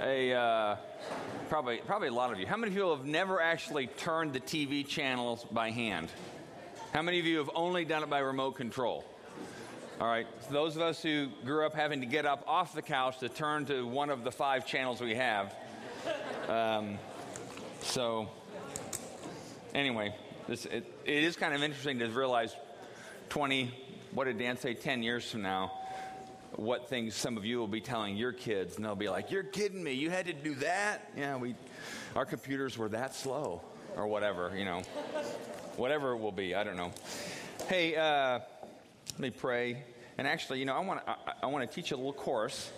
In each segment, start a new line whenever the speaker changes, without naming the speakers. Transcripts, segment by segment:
a uh, probably probably a lot of you. How many of you have never actually turned the TV channels by hand? How many of you have only done it by remote control? All right, so those of us who grew up having to get up off the couch to turn to one of the five channels we have. Um, so, anyway, this, it, it is kind of interesting to realize 20, what did Dan say, 10 years from now, what things some of you will be telling your kids, and they'll be like, "You're kidding me! You had to do that? Yeah, we, our computers were that slow, or whatever, you know, whatever it will be. I don't know." Hey, uh, let me pray. And actually, you know, I want I, I want to teach a little course,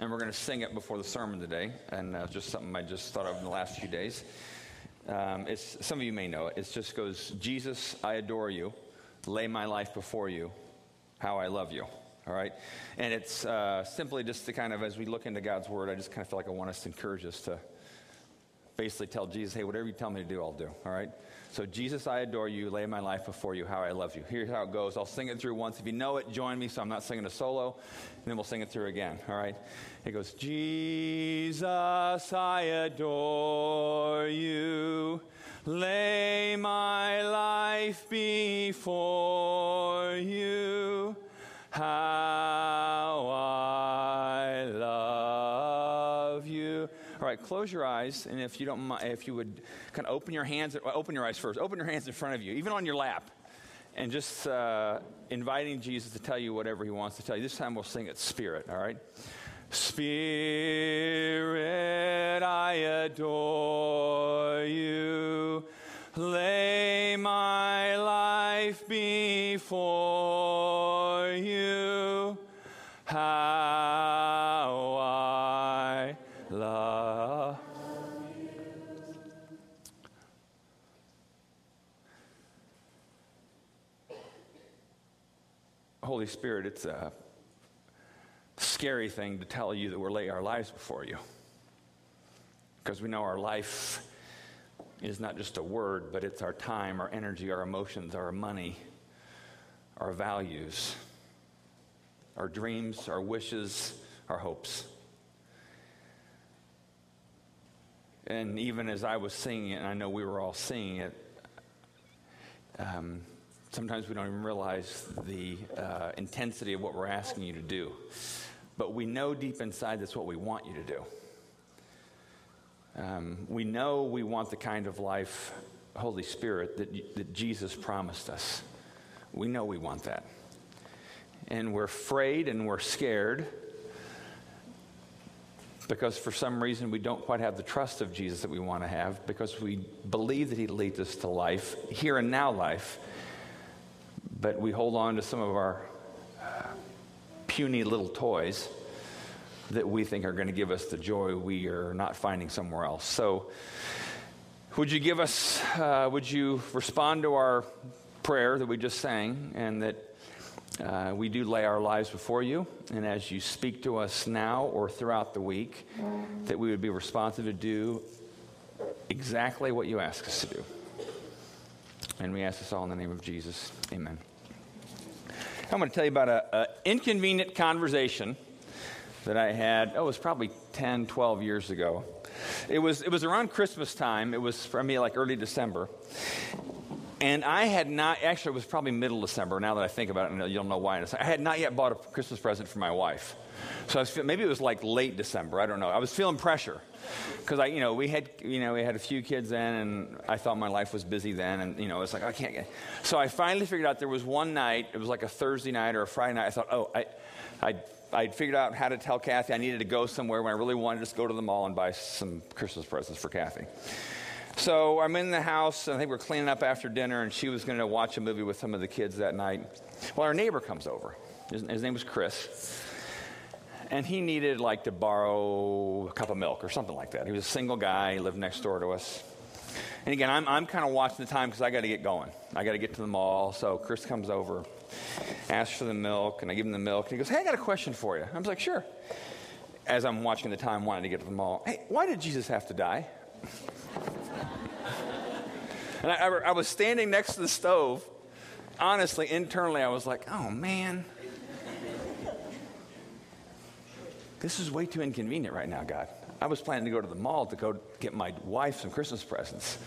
and we're going to sing it before the sermon today, and uh, just something I just thought of in the last few days. Um, it's some of you may know it. It just goes, "Jesus, I adore you. Lay my life before you. How I love you." All right? And it's uh, simply just to kind of, as we look into God's Word, I just kind of feel like I want us to encourage us to basically tell Jesus, hey, whatever you tell me to do, I'll do, all right? So, Jesus, I adore you, lay my life before you, how I love you. Here's how it goes. I'll sing it through once. If you know it, join me so I'm not singing a solo, and then we'll sing it through again, all right? It goes, Jesus, I adore you, lay my life before you how I love you. All right, close your eyes, and if you don't if you would kind of open your hands, open your eyes first, open your hands in front of you, even on your lap, and just uh, inviting Jesus to tell you whatever he wants to tell you. This time we'll sing it spirit, all right? Spirit, I adore you. Lay my life before you. How I love. Holy Spirit, it's a scary thing to tell you that we're laying our lives before you. Because we know our life is not just a word, but it's our time, our energy, our emotions, our money, our values, our dreams, our wishes, our hopes. And even as I was singing it, and I know we were all singing it, um, sometimes we don't even realize the uh, intensity of what we're asking you to do. But we know deep inside that's what we want you to do. Um, we know we want the kind of life, Holy Spirit, that, that Jesus promised us. We know we want that. And we're afraid and we're scared because for some reason we don't quite have the trust of Jesus that we want to have because we believe that He leads us to life, here and now life, but we hold on to some of our uh, puny little toys that we think are going to give us the joy we are not finding somewhere else. So, would you give us, uh, would you respond to our prayer that we just sang and that uh, we do lay our lives before you? And as you speak to us now or throughout the week, that we would be responsive to do exactly what you ask us to do. And we ask this all in the name of Jesus. Amen. I'm going to tell you about an inconvenient conversation that I had, oh, it was probably 10, 12 years ago. It was, it was around Christmas time. It was for me like early December. And I had not, actually, it was probably middle December. Now that I think about it, and you'll know why. I had not yet bought a Christmas present for my wife. So I was, maybe it was like late December. I don't know. I was feeling pressure because I, you know, we had, you know, we had a few kids then, and I thought my life was busy then, and you know, it's like I can't get. So I finally figured out there was one night. It was like a Thursday night or a Friday night. I thought, oh, I, I I'd figured out how to tell Kathy I needed to go somewhere when I really wanted to just go to the mall and buy some Christmas presents for Kathy. So I'm in the house, and I think we're cleaning up after dinner, and she was going to watch a movie with some of the kids that night. Well, our neighbor comes over. His, his name was Chris. And he needed like to borrow a cup of milk or something like that. He was a single guy, he lived next door to us. And again, I'm, I'm kind of watching the time because I got to get going. I got to get to the mall. So Chris comes over asks for the milk, and I give him the milk. And he goes, Hey, I got a question for you. I was like, Sure. As I'm watching the time, wanting to get to the mall, hey, why did Jesus have to die? and I, I, I was standing next to the stove. Honestly, internally, I was like, Oh, man. this is way too inconvenient right now, God. I was planning to go to the mall to go get my wife some Christmas presents.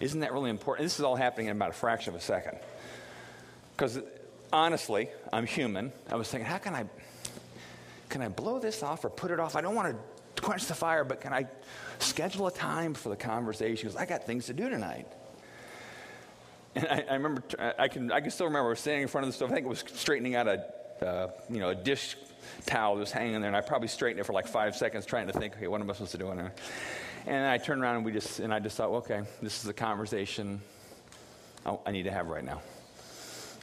Isn't that really important? This is all happening in about a fraction of a second. Because honestly, I'm human. I was thinking, how can I can I blow this off or put it off? I don't want to quench the fire, but can I schedule a time for the conversation? Because I got things to do tonight. And I, I, remember, I can, I can still remember I was standing in front of the stove. I think it was straightening out a, uh, you know, a dish towel that was hanging there, and I probably straightened it for like five seconds, trying to think, okay, what am I supposed to do? And I turned around and we just, and I just thought, okay, this is the conversation I, I need to have right now.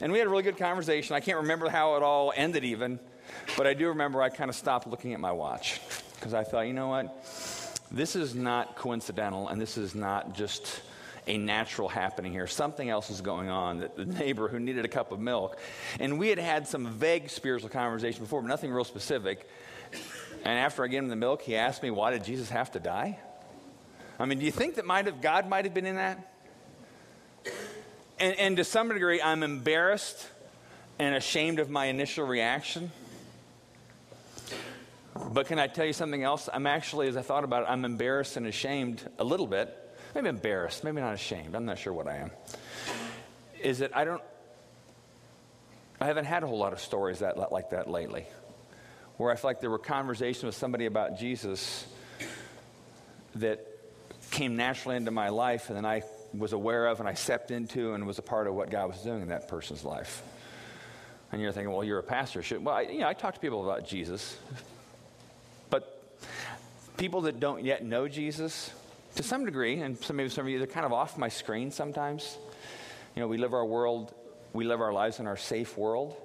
And we had a really good conversation. I can't remember how it all ended even, but I do remember I kind of stopped looking at my watch because I thought, you know what? This is not coincidental, and this is not just a natural happening here. Something else is going on. That the neighbor who needed a cup of milk, and we had had some vague spiritual conversation before, but nothing real specific. And after I gave him the milk, he asked me, "Why did Jesus have to die?" I mean, do you think that might have God might have been in that? And, and to some degree, I'm embarrassed and ashamed of my initial reaction. But can I tell you something else? I'm actually, as I thought about it, I'm embarrassed and ashamed a little bit maybe embarrassed, maybe not ashamed, I'm not sure what I am, is that I don't, I haven't had a whole lot of stories that, like that lately, where I feel like there were conversations with somebody about Jesus that came naturally into my life and then I was aware of and I stepped into and was a part of what God was doing in that person's life. And you're thinking, well, you're a pastor. Should, well, I, you know, I talk to people about Jesus. But people that don't yet know Jesus, to some degree, and some, maybe some of you, they're kind of off my screen sometimes. You know, we live our world, we live our lives in our safe world.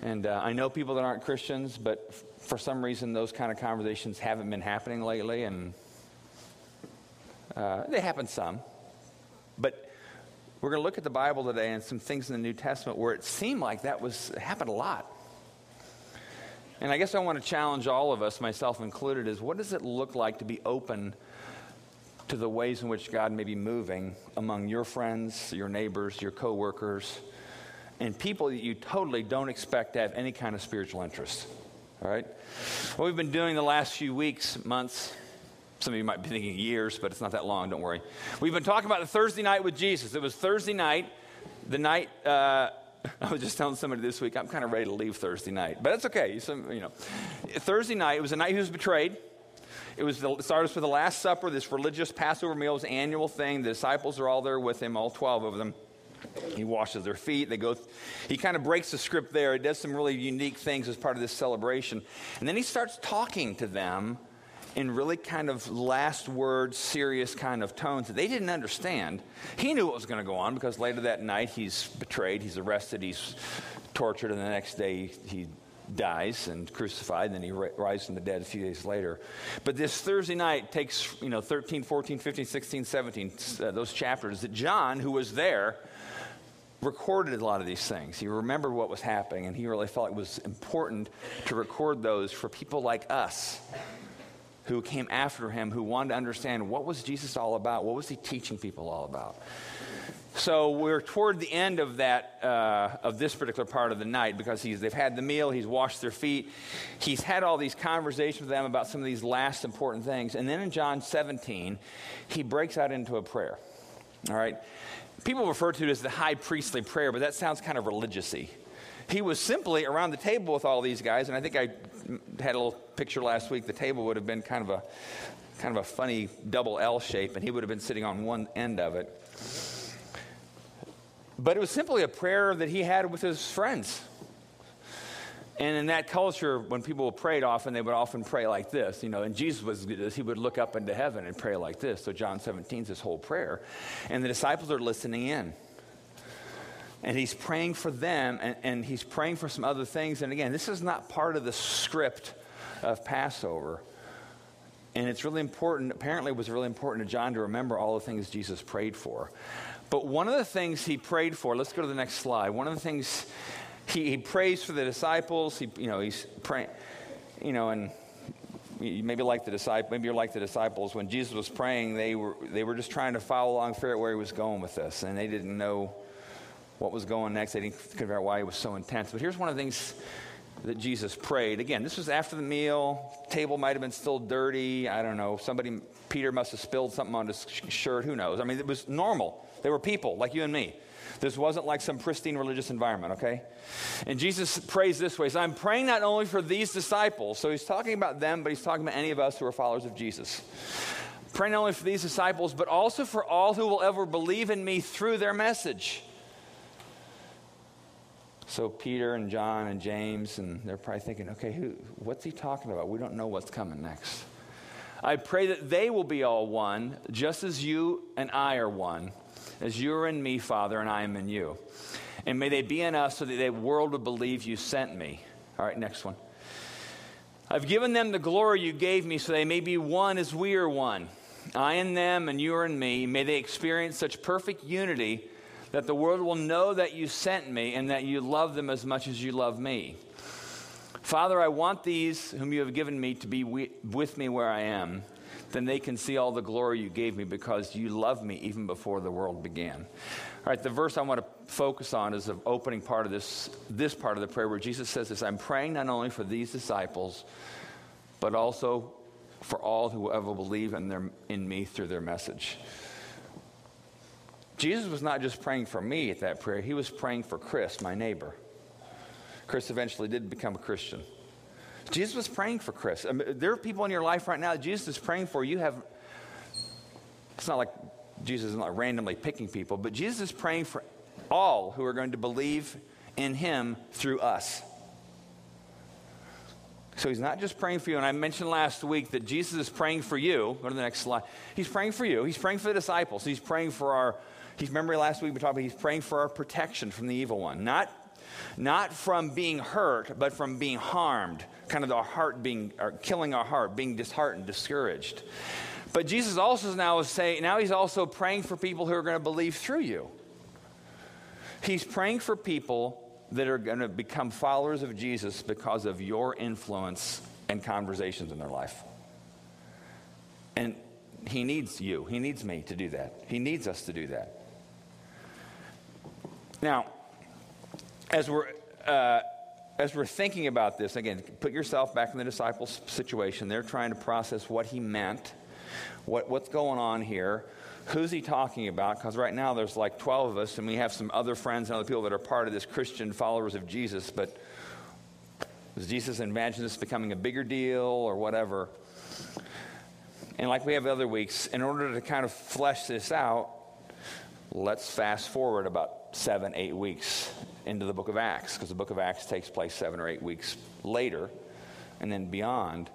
And uh, I know people that aren't Christians, but f- for some reason, those kind of conversations haven't been happening lately, and uh, they happen some. But we're going to look at the Bible today and some things in the New Testament where it seemed like that was happened a lot. And I guess I want to challenge all of us, myself included, is what does it look like to be open to the ways in which God may be moving among your friends, your neighbors, your coworkers, and people that you totally don't expect to have any kind of spiritual interest. All right? What we've been doing the last few weeks, months, some of you might be thinking years, but it's not that long, don't worry. We've been talking about the Thursday night with Jesus. It was Thursday night, the night. Uh, I was just telling somebody this week, I'm kind of ready to leave Thursday night, but that's okay. Some, you know, Thursday night, it was the night he was betrayed. It was the, started for the Last Supper, this religious Passover meal, was annual thing. The disciples are all there with him, all 12 of them. He washes their feet. They go. He kind of breaks the script there. He does some really unique things as part of this celebration, and then he starts talking to them in really kind of last words, serious kind of tones that they didn't understand. He knew what was going to go on because later that night he's betrayed, he's arrested, he's tortured, and the next day he dies and crucified, and then he rises from the dead a few days later. But this Thursday night takes, you know, 13, 14, 15, 16, 17, uh, those chapters that John, who was there, recorded a lot of these things. He remembered what was happening, and he really felt it was important to record those for people like us who came after him, who wanted to understand what was Jesus all about? What was he teaching people all about? So we're toward the end of that uh, of this particular part of the night because he's, they've had the meal, he's washed their feet, he's had all these conversations with them about some of these last important things, and then in John 17, he breaks out into a prayer. All right, people refer to it as the high priestly prayer, but that sounds kind of religiousy. He was simply around the table with all these guys, and I think I had a little picture last week. The table would have been kind of a kind of a funny double L shape, and he would have been sitting on one end of it. But it was simply a prayer that he had with his friends. And in that culture, when people prayed often, they would often pray like this. You know, and Jesus was. He would look up into heaven and pray like this. So John 17 is this whole prayer. And the disciples are listening in. And he's praying for them, and, and he's praying for some other things. And again, this is not part of the script of Passover. And it's really important, apparently, it was really important to John to remember all the things Jesus prayed for. But one of the things he prayed for, let's go to the next slide. One of the things he, he prays for the disciples, he, you know, he's praying, you know, and maybe like the disciple, maybe you're like the disciples. When Jesus was praying, they were, they were just trying to follow along, figure out where he was going with this, and they didn't know what was going next. They didn't figure out why it was so intense. But here's one of the things that Jesus prayed. Again, this was after the meal. Table might have been still dirty. I don't know. Somebody, Peter must have spilled something on his shirt. Who knows? I mean, it was normal. They were people like you and me. This wasn't like some pristine religious environment, okay? And Jesus prays this way. So I'm praying not only for these disciples, so he's talking about them, but he's talking about any of us who are followers of Jesus. Praying not only for these disciples, but also for all who will ever believe in me through their message. So Peter and John and James, and they're probably thinking, okay, who, what's he talking about? We don't know what's coming next. I pray that they will be all one, just as you and I are one, as you are in me, Father, and I am in you. And may they be in us so that the world would believe you sent me. All right, next one. I've given them the glory you gave me so they may be one as we are one. I in them and you are in me. May they experience such perfect unity that the world will know that you sent me and that you love them as much as you love me. Father, I want these whom you have given me to be with me where I am. Then they can see all the glory you gave me because you loved me even before the world began. All right, the verse I want to focus on is the opening part of this, this part of the prayer where Jesus says this I'm praying not only for these disciples, but also for all who ever believe in, their, in me through their message. Jesus was not just praying for me at that prayer, he was praying for Chris, my neighbor. Chris eventually did become a Christian. Jesus was praying for Chris. I mean, there are people in your life right now that Jesus is praying for. You have, it's not like Jesus is not randomly picking people, but Jesus is praying for all who are going to believe in him through us. So he's not just praying for you. And I mentioned last week that Jesus is praying for you. Go to the next slide. He's praying for you. He's praying for the disciples. He's praying for our He's, remember last week we talked about he's praying for our protection from the evil one. Not, not from being hurt, but from being harmed. Kind of our heart being, or killing our heart, being disheartened, discouraged. But Jesus also now is saying, now he's also praying for people who are going to believe through you. He's praying for people that are going to become followers of Jesus because of your influence and conversations in their life. And he needs you. He needs me to do that. He needs us to do that. Now, as we're, uh, as we're thinking about this, again, put yourself back in the disciples' situation. They're trying to process what he meant, what, what's going on here, who's he talking about? Because right now there's like 12 of us, and we have some other friends and other people that are part of this Christian followers of Jesus, but does Jesus imagine this becoming a bigger deal or whatever? And like we have other weeks, in order to kind of flesh this out, let's fast forward about seven, eight weeks into the book of Acts, because the book of Acts takes place seven or eight weeks later and then beyond.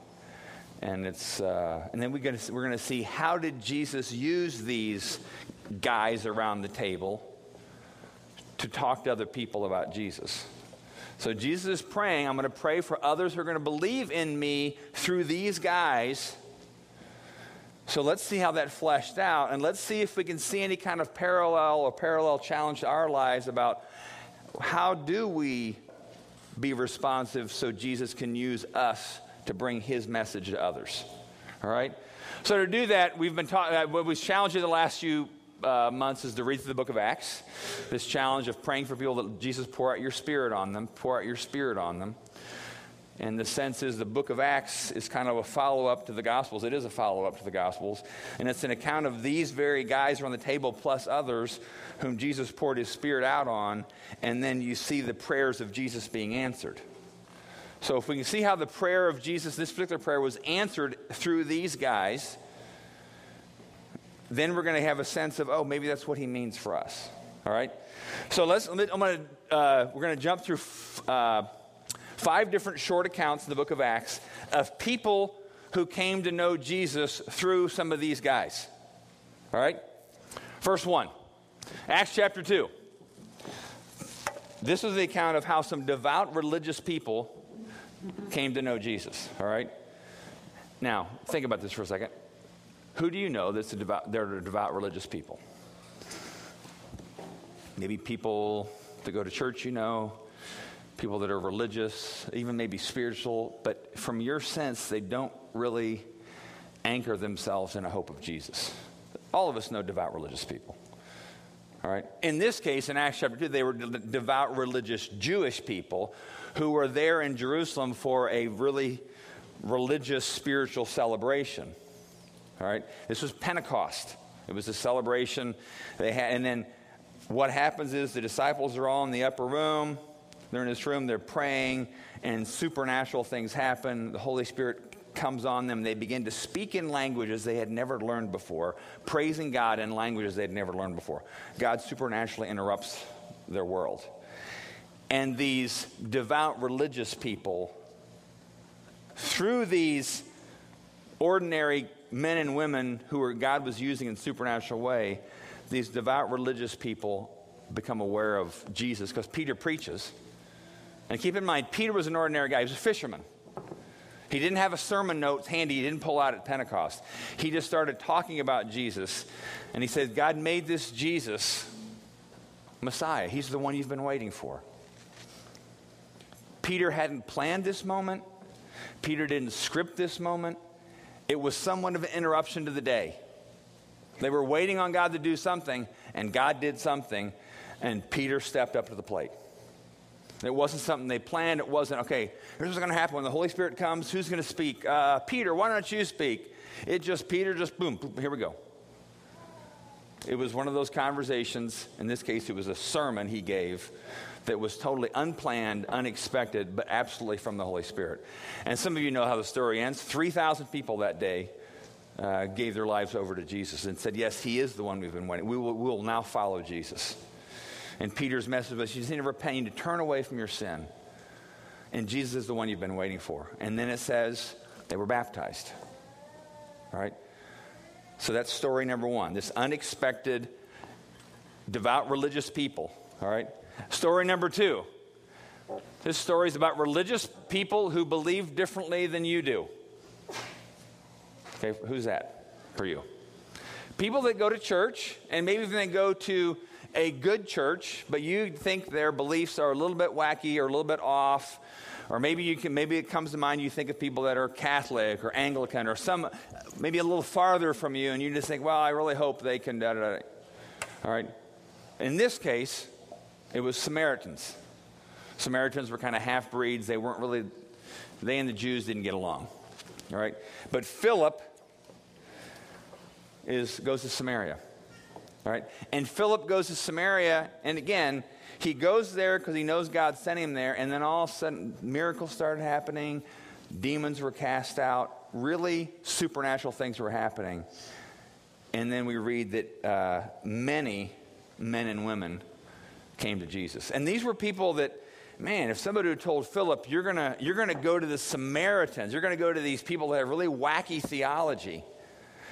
And, it's, uh, and then we're going we're to see how did Jesus use these guys around the table to talk to other people about Jesus. So Jesus is praying, I'm going to pray for others who are going to believe in me through these guys so let's see how that fleshed out, and let's see if we can see any kind of parallel or parallel challenge to our lives about how do we be responsive so Jesus can use us to bring his message to others. All right? So to do that, we've been talking, uh, what was challenged you the last few uh, months is to read through the book of Acts. This challenge of praying for people that Jesus pour out your spirit on them, pour out your spirit on them. And the sense is the book of Acts is kind of a follow up to the Gospels. It is a follow up to the Gospels. And it's an account of these very guys around the table plus others whom Jesus poured his Spirit out on. And then you see the prayers of Jesus being answered. So if we can see how the prayer of Jesus, this particular prayer, was answered through these guys, then we're going to have a sense of, oh, maybe that's what he means for us. All right? So let's, I'm to, uh, we're going to jump through. Uh, five different short accounts in the book of Acts of people who came to know Jesus through some of these guys. All right? First one, Acts chapter 2. This is the account of how some devout religious people came to know Jesus. All right? Now, think about this for a second. Who do you know that's a devout, they're devout religious people? Maybe people that go to church you know, people that are religious, even maybe spiritual, but from your sense, they don't really anchor themselves in a hope of Jesus. All of us know devout religious people. All right. In this case, in Acts chapter 2, they were de- devout religious Jewish people who were there in Jerusalem for a really religious spiritual celebration. All right. This was Pentecost. It was a celebration they had, and then what happens is the disciples are all in the upper room. They're in this room, they're praying, and supernatural things happen. The Holy Spirit comes on them. They begin to speak in languages they had never learned before, praising God in languages they had never learned before. God supernaturally interrupts their world. And these devout religious people, through these ordinary men and women who God was using in supernatural way, these devout religious people become aware of Jesus because Peter preaches. And keep in mind, Peter was an ordinary guy, he was a fisherman. He didn't have a sermon notes handy, he didn't pull out at Pentecost. He just started talking about Jesus. And he said, God made this Jesus Messiah. He's the one you've been waiting for. Peter hadn't planned this moment, Peter didn't script this moment. It was somewhat of an interruption to the day. They were waiting on God to do something, and God did something, and Peter stepped up to the plate. It wasn't something they planned. It wasn't, okay, here's what's going to happen when the Holy Spirit comes. Who's going to speak? Uh, Peter, why don't you speak? It just, Peter just, boom, boom, here we go. It was one of those conversations. In this case, it was a sermon he gave that was totally unplanned, unexpected, but absolutely from the Holy Spirit. And some of you know how the story ends. 3,000 people that day uh, gave their lives over to Jesus and said, Yes, He is the one we've been waiting. We will, we will now follow Jesus. And Peter's message was, You need to repent, you to turn away from your sin. And Jesus is the one you've been waiting for. And then it says they were baptized. All right? So that's story number one this unexpected, devout religious people. All right? Story number two this story is about religious people who believe differently than you do. Okay, who's that for you? People that go to church, and maybe even they go to a good church, but you think their beliefs are a little bit wacky or a little bit off, or maybe you can maybe it comes to mind you think of people that are Catholic or Anglican or some maybe a little farther from you, and you just think, well, I really hope they can. Da, da, da. All right. In this case, it was Samaritans. Samaritans were kind of half breeds. They weren't really. They and the Jews didn't get along. All right. But Philip is, goes to Samaria. All right? And Philip goes to Samaria, and again, he goes there because he knows God sent him there, and then all of a sudden, miracles started happening, demons were cast out, really supernatural things were happening. And then we read that uh, many men and women came to Jesus. And these were people that, man, if somebody had told Philip, you're going you're going to go to the Samaritans, you're going to go to these people that have really wacky theology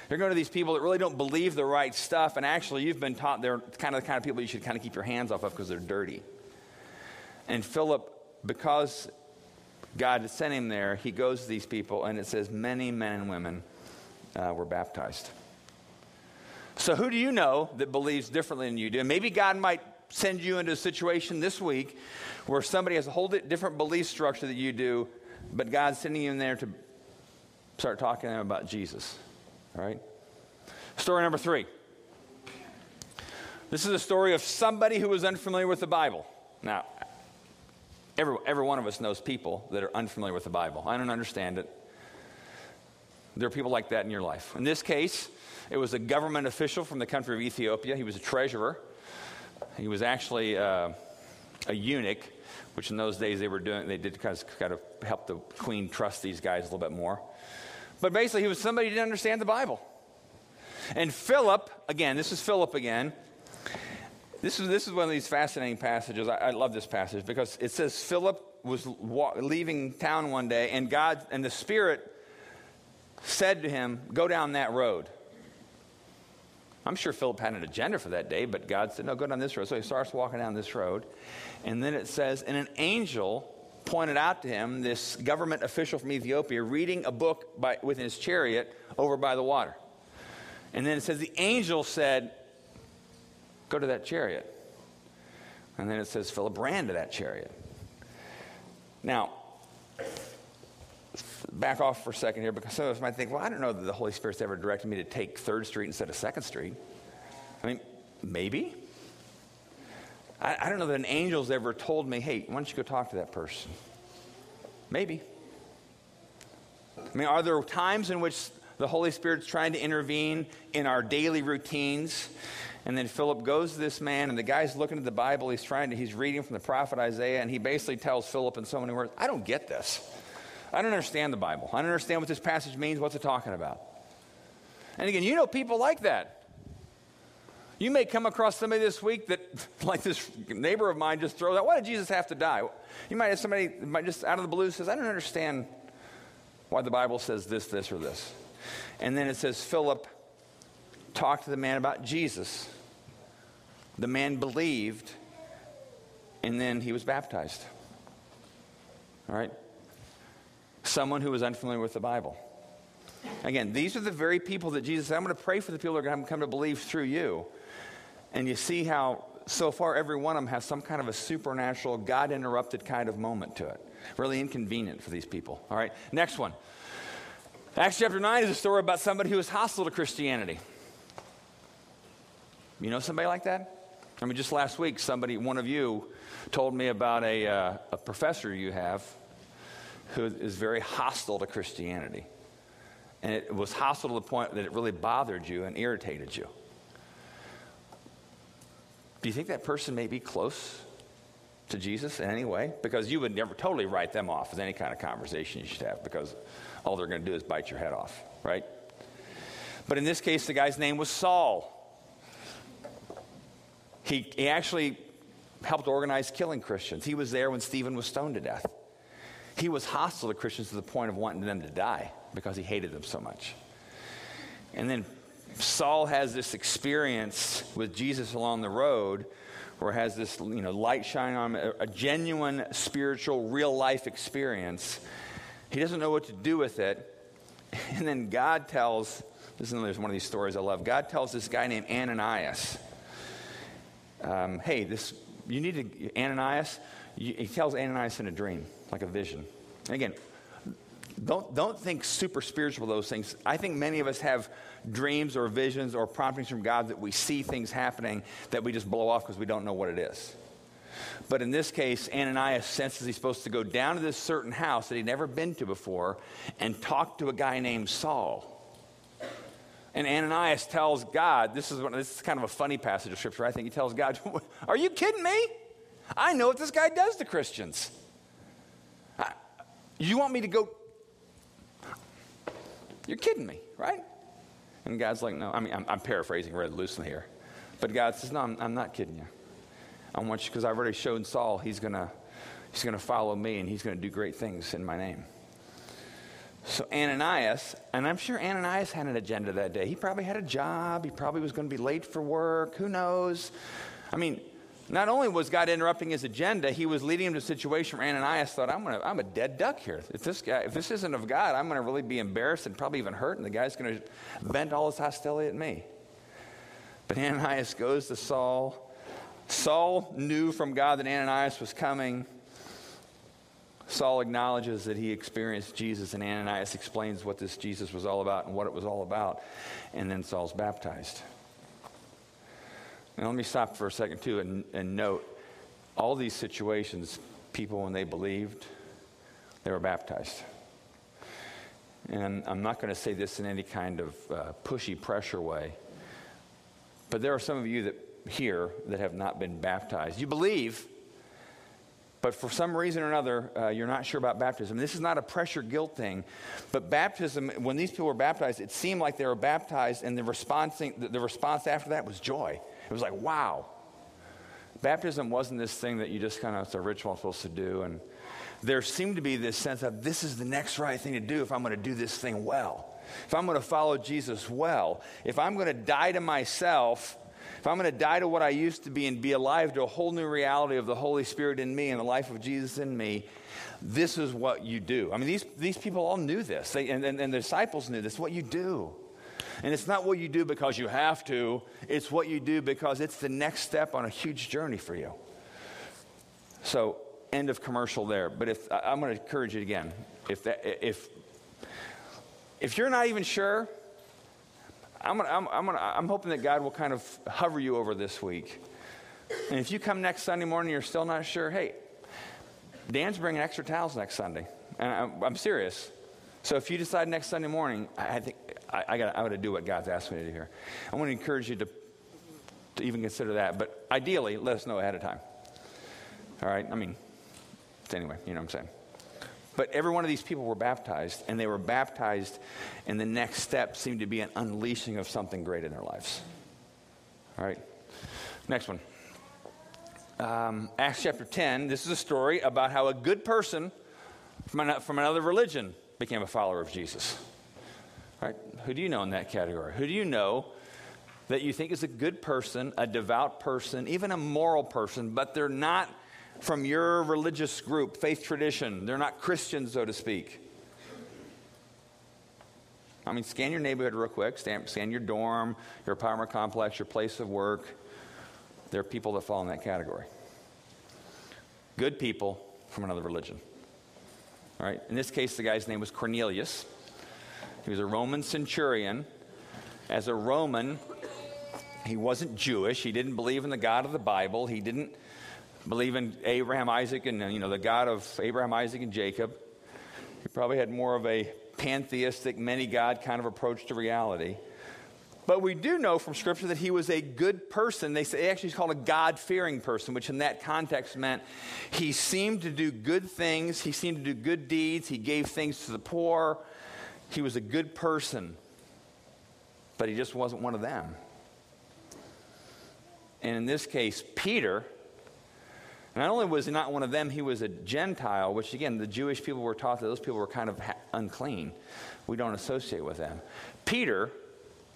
you're going to these people that really don't believe the right stuff, and actually, you've been taught they're kind of the kind of people you should kind of keep your hands off of because they're dirty. And Philip, because God sent him there, he goes to these people, and it says many men and women uh, were baptized. So, who do you know that believes differently than you do? Maybe God might send you into a situation this week where somebody has a whole different belief structure that you do, but God's sending you in there to start talking to them about Jesus. All right? Story number three. This is a story of somebody who was unfamiliar with the Bible. Now, every, every one of us knows people that are unfamiliar with the Bible. I don't understand it. There are people like that in your life. In this case, it was a government official from the country of Ethiopia. He was a treasurer. He was actually uh, a eunuch, which in those days they were doing, they did kind of, kind of help the queen trust these guys a little bit more. But basically, he was somebody who didn't understand the Bible. And Philip, again, this is Philip again. This is, this is one of these fascinating passages. I, I love this passage because it says Philip was wa- leaving town one day, and God and the Spirit said to him, Go down that road. I'm sure Philip had an agenda for that day, but God said, No, go down this road. So he starts walking down this road. And then it says, And an angel pointed out to him this government official from Ethiopia reading a book by, with his chariot over by the water. And then it says the angel said, Go to that chariot. And then it says Philip ran to that chariot. Now, back off for a second here because some of us might think, well, I don't know that the Holy Spirit's ever directed me to take 3rd Street instead of 2nd Street. I mean, maybe. I, I don't know that an angel's ever told me, hey, why don't you go talk to that person? Maybe. I mean, are there times in which the Holy Spirit's trying to intervene in our daily routines? And then Philip goes to this man, and the guy's looking at the Bible. He's trying to, he's reading from the prophet Isaiah, and he basically tells Philip in so many words, I don't get this. I don't understand the Bible. I don't understand what this passage means. What's it talking about? And again, you know people like that. You may come across somebody this week that, like this neighbor of mine, just throws out, Why did Jesus have to die? You might have somebody might just out of the blue says, I don't understand why the Bible says this, this, or this. And then it says, Philip talked to the man about Jesus. The man believed, and then he was baptized. All right? Someone who was unfamiliar with the Bible. Again, these are the very people that Jesus said, I'm going to pray for the people that are going to come to believe through you. And you see how so far every one of them has some kind of a supernatural, God interrupted kind of moment to it. Really inconvenient for these people. All right, next one. Acts chapter 9 is a story about somebody who was hostile to Christianity. You know somebody like that? I mean, just last week, somebody, one of you, told me about a, uh, a professor you have who is very hostile to Christianity. And it was hostile to the point that it really bothered you and irritated you. Do you think that person may be close to Jesus in any way? Because you would never totally write them off as any kind of conversation you should have because all they're going to do is bite your head off, right? But in this case, the guy's name was Saul. He, he actually helped organize killing Christians. He was there when Stephen was stoned to death. He was hostile to Christians to the point of wanting them to die because he hated them so much. And then Saul has this experience with Jesus along the road where has this you know light shine on him, a, genuine spiritual real life experience. He doesn't know what to do with it. And then god tells this is one of these stories i love. God tells this guy named ananias um, hey this you need to ananias he tells ananias in a dream like a vision. And again don't, don't think super spiritual those things. I think many of us have dreams or visions or promptings from God that we see things happening that we just blow off because we don't know what it is. But in this case, Ananias senses he's supposed to go down to this certain house that he'd never been to before and talk to a guy named Saul. And Ananias tells God, this is, one, this is kind of a funny passage of scripture, I think. He tells God, Are you kidding me? I know what this guy does to Christians. You want me to go you're kidding me, right? And God's like, No. I mean, I'm, I'm paraphrasing really loosely here. But God says, No, I'm, I'm not kidding you. I want you, because I've already shown Saul he's going to he's to follow me and he's going to do great things in my name. So Ananias, and I'm sure Ananias had an agenda that day. He probably had a job. He probably was going to be late for work. Who knows? I mean, not only was God interrupting his agenda, he was leading him to a situation where Ananias thought, I'm, gonna, I'm a dead duck here. If this, guy, if this isn't of God, I'm going to really be embarrassed and probably even hurt, and the guy's going to vent all his hostility at me. But Ananias goes to Saul. Saul knew from God that Ananias was coming. Saul acknowledges that he experienced Jesus, and Ananias explains what this Jesus was all about and what it was all about. And then Saul's baptized. Now, let me stop for a second, too, and, and note all these situations, people, when they believed, they were baptized. And I'm not going to say this in any kind of uh, pushy pressure way, but there are some of you that here that have not been baptized. You believe, but for some reason or another, uh, you're not sure about baptism. This is not a pressure guilt thing, but baptism, when these people were baptized, it seemed like they were baptized, and the response, the response after that was joy. It was like, wow. Baptism wasn't this thing that you just kind of, it's a ritual I'm supposed to do. And there seemed to be this sense of this is the next right thing to do if I'm going to do this thing well. If I'm going to follow Jesus well. If I'm going to die to myself, if I'm going to die to what I used to be and be alive to a whole new reality of the Holy Spirit in me and the life of Jesus in me, this is what you do. I mean, these, these people all knew this, they, and, and, and the disciples knew this. What you do. And it's not what you do because you have to, it's what you do because it's the next step on a huge journey for you. So, end of commercial there. But if I'm going to encourage you again, if that, if if you're not even sure, I'm, gonna, I'm, I'm, gonna, I'm hoping that God will kind of hover you over this week And if you come next Sunday morning, you're still not sure, hey, Dan's bringing extra towels next Sunday. And I'm, I'm serious. So if you decide next Sunday morning, I, think I, I got I to do what God's asked me to do here. I want to encourage you to, to even consider that. But ideally, let us know ahead of time. All right? I mean, anyway, you know what I'm saying. But every one of these people were baptized, and they were baptized, and the next step seemed to be an unleashing of something great in their lives. All right? Next one. Um, Acts chapter 10. This is a story about how a good person from, an, from another religion became a follower of Jesus. Right? Who do you know in that category? Who do you know that you think is a good person, a devout person, even a moral person, but they're not from your religious group, faith tradition. They're not Christians, so to speak. I mean, scan your neighborhood real quick, scan your dorm, your apartment complex, your place of work. There are people that fall in that category. Good people from another religion. All right? In this case, the guy's name was Cornelius. He was a Roman centurion. As a Roman, he wasn't Jewish. He didn't believe in the God of the Bible. He didn't believe in Abraham, Isaac, and you know the God of Abraham, Isaac, and Jacob. He probably had more of a pantheistic, many God kind of approach to reality. But we do know from Scripture that he was a good person. They say actually he's called a God fearing person, which in that context meant he seemed to do good things, he seemed to do good deeds, he gave things to the poor. He was a good person, but he just wasn't one of them. And in this case, Peter not only was he not one of them, he was a Gentile, which again, the Jewish people were taught that those people were kind of unclean. We don't associate with them. Peter,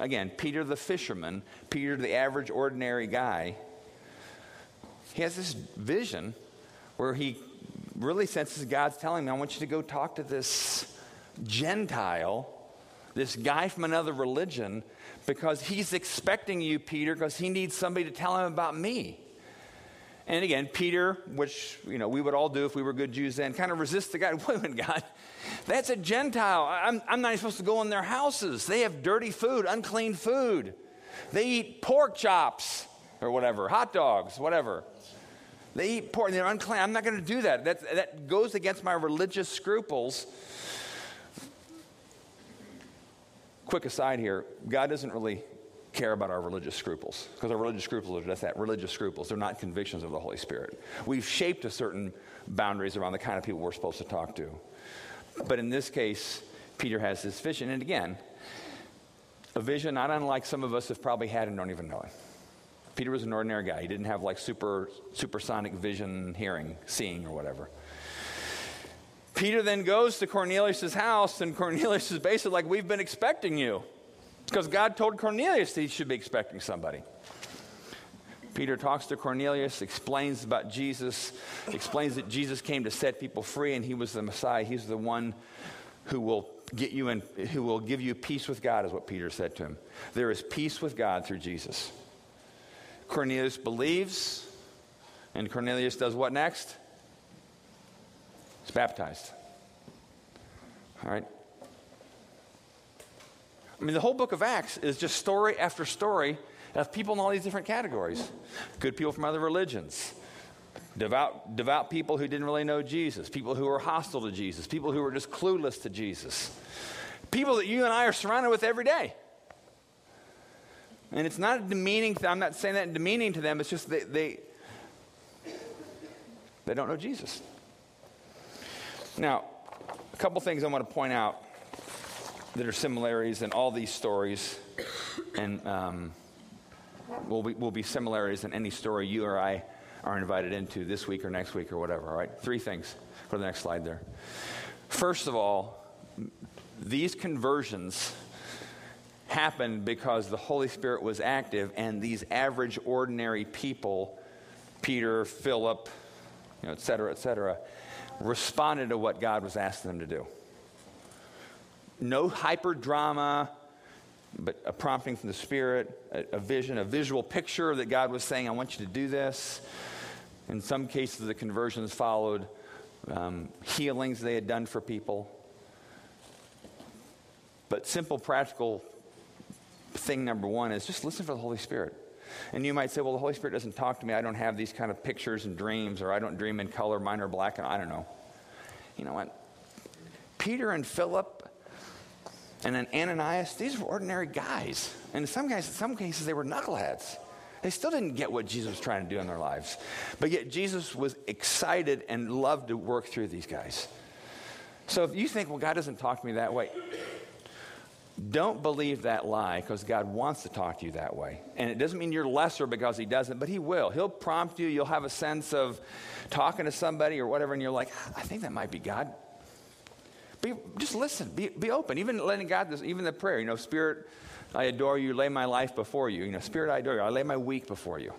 again, Peter the fisherman, Peter the average, ordinary guy, he has this vision where he really senses God's telling him, I want you to go talk to this Gentile, this guy from another religion, because he's expecting you, Peter, because he needs somebody to tell him about me. And again, Peter, which you know we would all do if we were good Jews then, kind of resists the guy. Wait a minute, God, that's a Gentile. I'm, I'm not even supposed to go in their houses. They have dirty food, unclean food. They eat pork chops or whatever, hot dogs, whatever. They eat pork. and They're unclean. I'm not going to do that. that. That goes against my religious scruples. Quick aside here: God doesn't really care about our religious scruples because our religious scruples are just that religious scruples. They're not convictions of the holy spirit. We've shaped a certain boundaries around the kind of people we're supposed to talk to. But in this case peter has this vision and again a vision not unlike some of us have probably had and don't even know it. Peter was an ordinary guy. He didn't have like super supersonic vision hearing seeing or whatever. Peter then goes to cornelius' house and cornelius is basically like we've been expecting you because God told Cornelius that he should be expecting somebody. Peter talks to Cornelius, explains about Jesus, explains that Jesus came to set people free and he was the Messiah. He's the one who will get you and who will give you peace with God, is what Peter said to him. There is peace with God through Jesus. Cornelius believes, and Cornelius does what next? He's baptized. All right? I mean, the whole book of Acts is just story after story of people in all these different categories. Good people from other religions, devout, devout people who didn't really know Jesus, people who were hostile to Jesus, people who were just clueless to Jesus, people that you and I are surrounded with every day. And it's not a demeaning, I'm not saying that demeaning to them, it's just they, they, they don't know Jesus. Now, a couple things I want to point out that are similarities in all these stories, and um, will, be, will be similarities in any story you or I are invited into this week or next week or whatever, all right? Three things for the next slide there. First of all, these conversions happened because the Holy Spirit was active and these average, ordinary people, Peter, Philip, you know, et cetera, et cetera, responded to what God was asking them to do no hyper drama, but a prompting from the Spirit, a, a, vision, a visual picture that God was saying, I want you to do this. In some cases, the conversions followed um, healings they had done for people. But simple, practical thing number one is just listen for the Holy Spirit. And you might say, well, the Holy Spirit doesn't talk to me. I don't have these kind of pictures and dreams, or I don't dream in color. Mine are black, and I don't know. You know what? Peter and Philip and then Ananias, these were ordinary guys. And in some, guys, in some cases, they were knuckleheads. They still didn't get what Jesus was trying to do in their lives. But yet, Jesus was excited and loved to work through these guys. So if you think, well, God doesn't talk to me that way, don't believe that lie because God wants to talk to you that way. And it doesn't mean you're lesser because He doesn't, but He will. He'll prompt you. You'll have a sense of talking to somebody or whatever, and you're like, I think that might be God. Be, just listen. Be, be open. Even letting God, this, even the prayer, you know, Spirit, I adore you. Lay my life before you. You know, Spirit, I adore you. I lay my week before you.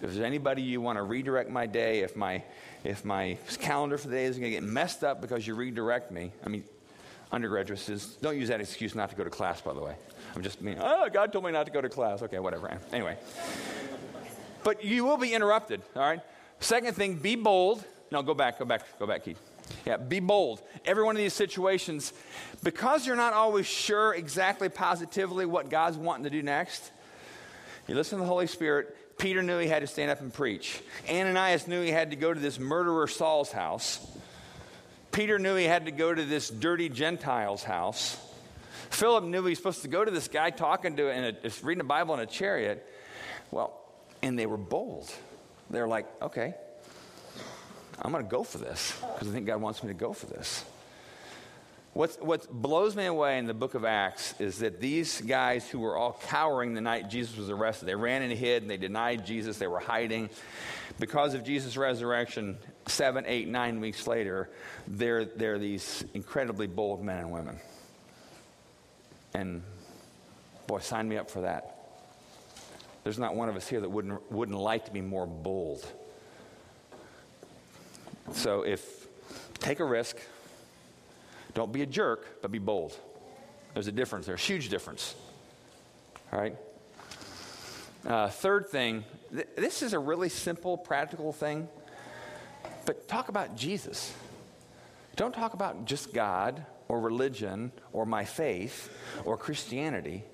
If there's anybody you want to redirect my day, if my if my calendar for the day is going to get messed up because you redirect me, I mean, undergraduates don't use that excuse not to go to class, by the way. I'm just mean, oh, God told me not to go to class. Okay, whatever. Anyway. But you will be interrupted, all right? Second thing, be bold. No, go back, go back, go back, Keith. Yeah, be bold. Every one of these situations, because you're not always sure exactly positively what God's wanting to do next, you listen to the Holy Spirit. Peter knew he had to stand up and preach. Ananias knew he had to go to this murderer Saul's house. Peter knew he had to go to this dirty Gentile's house. Philip knew he was supposed to go to this guy talking to and uh, reading the Bible in a chariot. Well, and they were bold. They're like, okay, I'm going to go for this because I think God wants me to go for this. What's, what blows me away in the book of Acts is that these guys who were all cowering the night Jesus was arrested, they ran and hid and they denied Jesus, they were hiding. Because of Jesus' resurrection, seven, eight, nine weeks later, they're, they're these incredibly bold men and women. And boy, sign me up for that. There's not one of us here that wouldn't, wouldn't like to be more bold. So if take a risk, don't be a jerk, but be bold. There's a difference There's a huge difference. All right? Uh, third thing, th- this is a really simple, practical thing, but talk about Jesus. Don't talk about just God or religion or my faith or Christianity.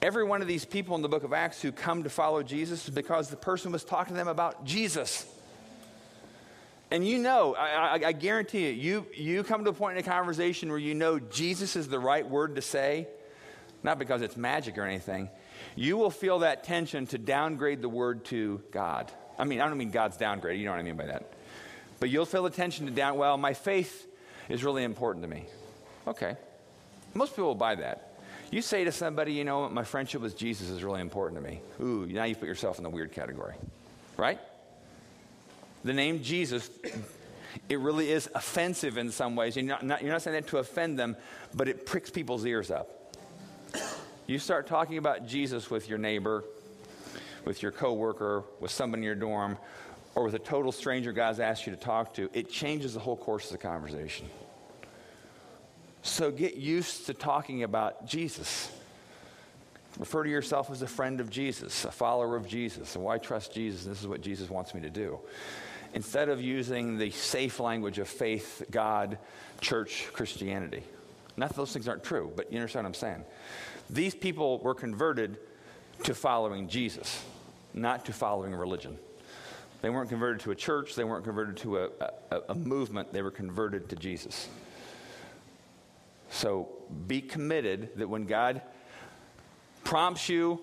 Every one of these people in the book of Acts who come to follow Jesus is because the person was talking to them about Jesus. And you know, I, I, I, guarantee you, you, you come to a point in a conversation where you know Jesus is the right word to say, not because it's magic or anything. You will feel that tension to downgrade the word to God. I mean, I don't mean God's downgraded, you know what I mean by that. But you'll feel the tension to down, well, my faith is really important to me. Okay. Most people will buy that. You say to somebody, you know, my friendship with Jesus is really important to me. Ooh, now you put yourself in the weird category, right? The name Jesus, it really is offensive in some ways. You're not, not, you're not saying that to offend them, but it pricks people's ears up. You start talking about Jesus with your neighbor, with your coworker, with someone in your dorm, or with a total stranger God's asked you to talk to, it changes the whole course of the conversation. So get used to talking about Jesus. Refer to yourself as a friend of Jesus, a follower of Jesus. And why trust Jesus? This is what Jesus wants me to do instead of using the safe language of faith, God, church, Christianity. Not that those things aren't true, but you understand what I'm saying. These people were converted to following Jesus, not to following religion. They weren't converted to a church, they weren't converted to a, a, a movement, they were converted to Jesus. So be committed that when God prompts you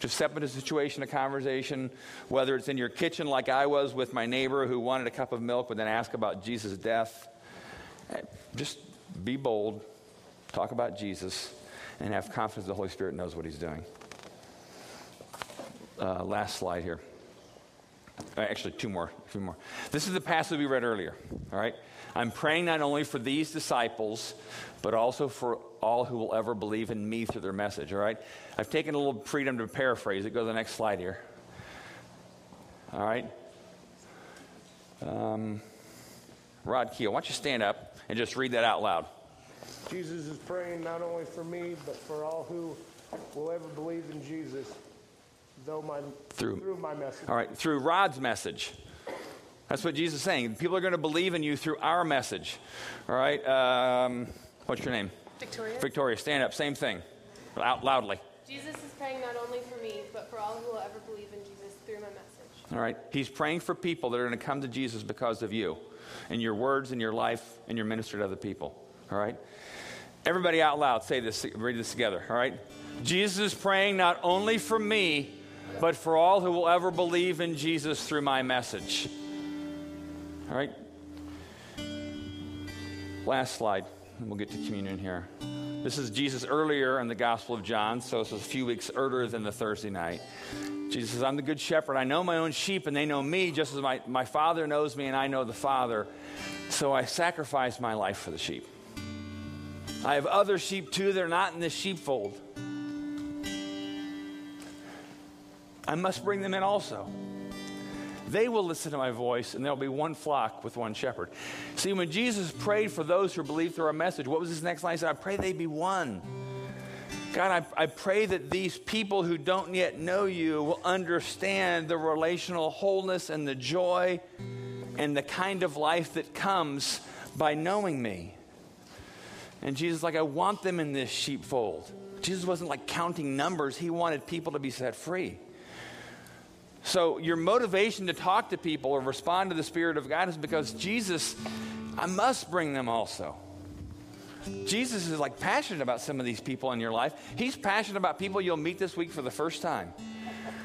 to step into a situation, a conversation, whether it's in your kitchen like I was with my neighbor who wanted a cup of milk but then ask about Jesus' death. Eh, just be bold, talk about Jesus, and have confidence the Holy Spirit knows what He's doing. Uh, last slide here. Uh, actually, two more. Two more. This is the passage we read earlier. All right. I'm praying not only for these disciples, but also for all who will ever believe in me through their message. All right. I've taken a little freedom to paraphrase it. Go to the next slide here. All right. Um, Rod Keel, why don't you stand up and just read that out loud?
Jesus is praying not only for me, but for all who will ever believe in Jesus though my, through, through my message.
All right, through Rod's message. That's what Jesus is saying. People are going to believe in you through our message. All right, um, what's your name?
Victoria.
Victoria, stand up. Same thing. Out loudly.
Jesus is praying not only for me, but for all who will ever believe in Jesus through my message.
All right? He's praying for people that are going to come to Jesus because of you and your words and your life and your ministry to other people. All right? Everybody out loud, say this, read this together. All right? Jesus is praying not only for me, but for all who will ever believe in Jesus through my message. All right? Last slide, and we'll get to communion here. This is Jesus earlier in the Gospel of John, so this it's a few weeks earlier than the Thursday night. Jesus says, I'm the good shepherd. I know my own sheep, and they know me, just as my, my Father knows me, and I know the Father. So I sacrifice my life for the sheep. I have other sheep too they're not in this sheepfold. I must bring them in also. They will listen to my voice, and there'll be one flock with one shepherd. See, when Jesus prayed for those who believed through our message, what was his next line? He said, I pray they be one. God, I, I pray that these people who don't yet know you will understand the relational wholeness and the joy and the kind of life that comes by knowing me. And Jesus, like, I want them in this sheepfold. Jesus wasn't like counting numbers, he wanted people to be set free. So, your motivation to talk to people or respond to the Spirit of God is because Jesus, I must bring them also. Jesus is like passionate about some of these people in your life. He's passionate about people you'll meet this week for the first time.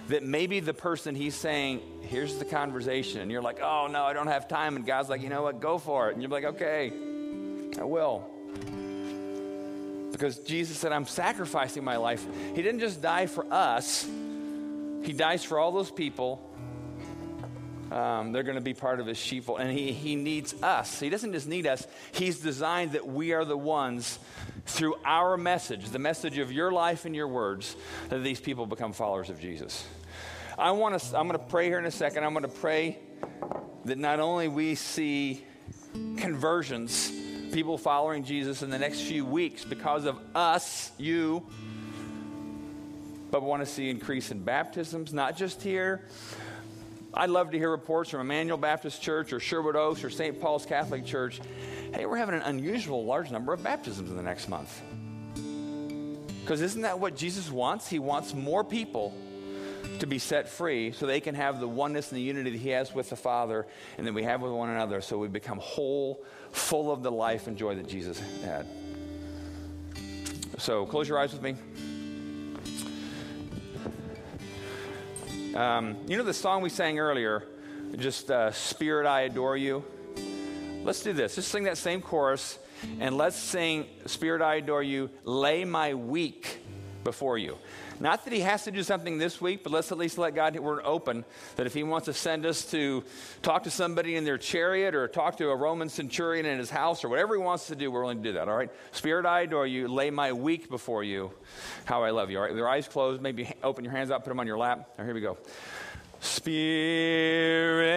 That maybe the person he's saying, here's the conversation, and you're like, oh no, I don't have time. And God's like, you know what, go for it. And you're like, okay, I will. Because Jesus said, I'm sacrificing my life. He didn't just die for us, he dies for all those people. Um, they're going to be part of his sheepfold. And he, he needs us. He doesn't just need us, he's designed that we are the ones through our message, the message of your life and your words, that these people become followers of Jesus. I want to, I'm going to pray here in a second. I'm going to pray that not only we see conversions, people following Jesus in the next few weeks because of us, you, but we want to see increase in baptisms, not just here. I'd love to hear reports from Emmanuel Baptist Church or Sherwood Oaks or St. Paul's Catholic Church. Hey, we're having an unusual large number of baptisms in the next month. Because isn't that what Jesus wants? He wants more people to be set free so they can have the oneness and the unity that He has with the Father and that we have with one another so we become whole, full of the life and joy that Jesus had. So close your eyes with me. Um, you know the song we sang earlier, just uh, Spirit, I adore you? Let's do this. Just sing that same chorus and let's sing Spirit, I adore you, lay my week before you. Not that he has to do something this week, but let's at least let God, we're open, that if he wants to send us to talk to somebody in their chariot or talk to a Roman centurion in his house or whatever he wants to do, we're willing to do that, all right? Spirit, I adore you, lay my week before you, how I love you, all right? With your eyes closed, maybe open your hands up, put them on your lap. Here we go. Spirit,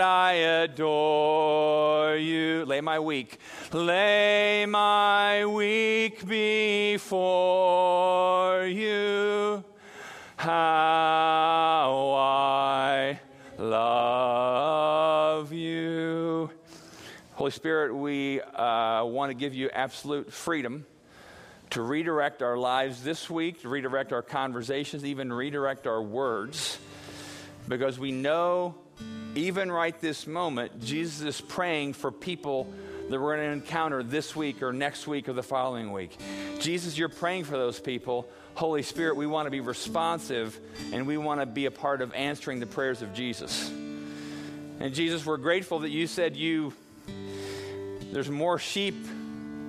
I adore you. Lay my week, Lay my week before you. How I love you. Holy Spirit, we uh, want to give you absolute freedom to redirect our lives this week, to redirect our conversations, even redirect our words because we know even right this moment, Jesus is praying for people that we're going to encounter this week or next week or the following week. Jesus, you're praying for those people. Holy Spirit, we want to be responsive and we want to be a part of answering the prayers of Jesus. And Jesus, we're grateful that you said you there's more sheep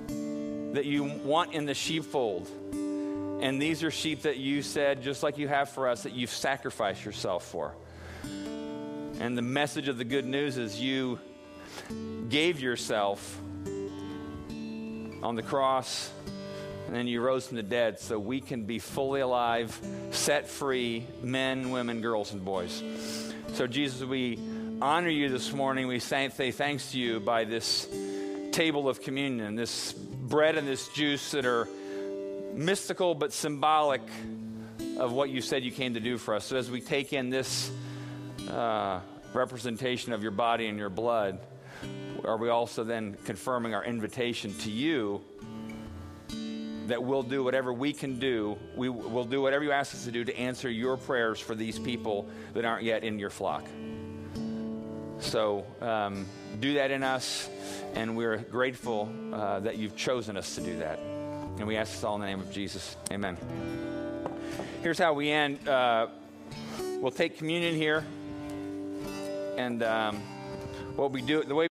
that you want in the sheepfold. And these are sheep that you said, just like you have for us, that you've sacrificed yourself for. And the message of the good news is you gave yourself on the cross and then you rose from the dead so we can be fully alive, set free men, women, girls, and boys. So, Jesus, we honor you this morning. We say thanks to you by this table of communion, this bread and this juice that are mystical but symbolic of what you said you came to do for us. So, as we take in this uh, representation of your body and your blood, are we also then confirming our invitation to you that we'll do whatever we can do. We will do whatever you ask us to do to answer your prayers for these people that aren't yet in your flock. So um, do that in us, and we're grateful uh, that you've chosen us to do that. And we ask this all in the name of Jesus. Amen. Here's how we end. Uh, we'll take communion here, and um, what we do, the way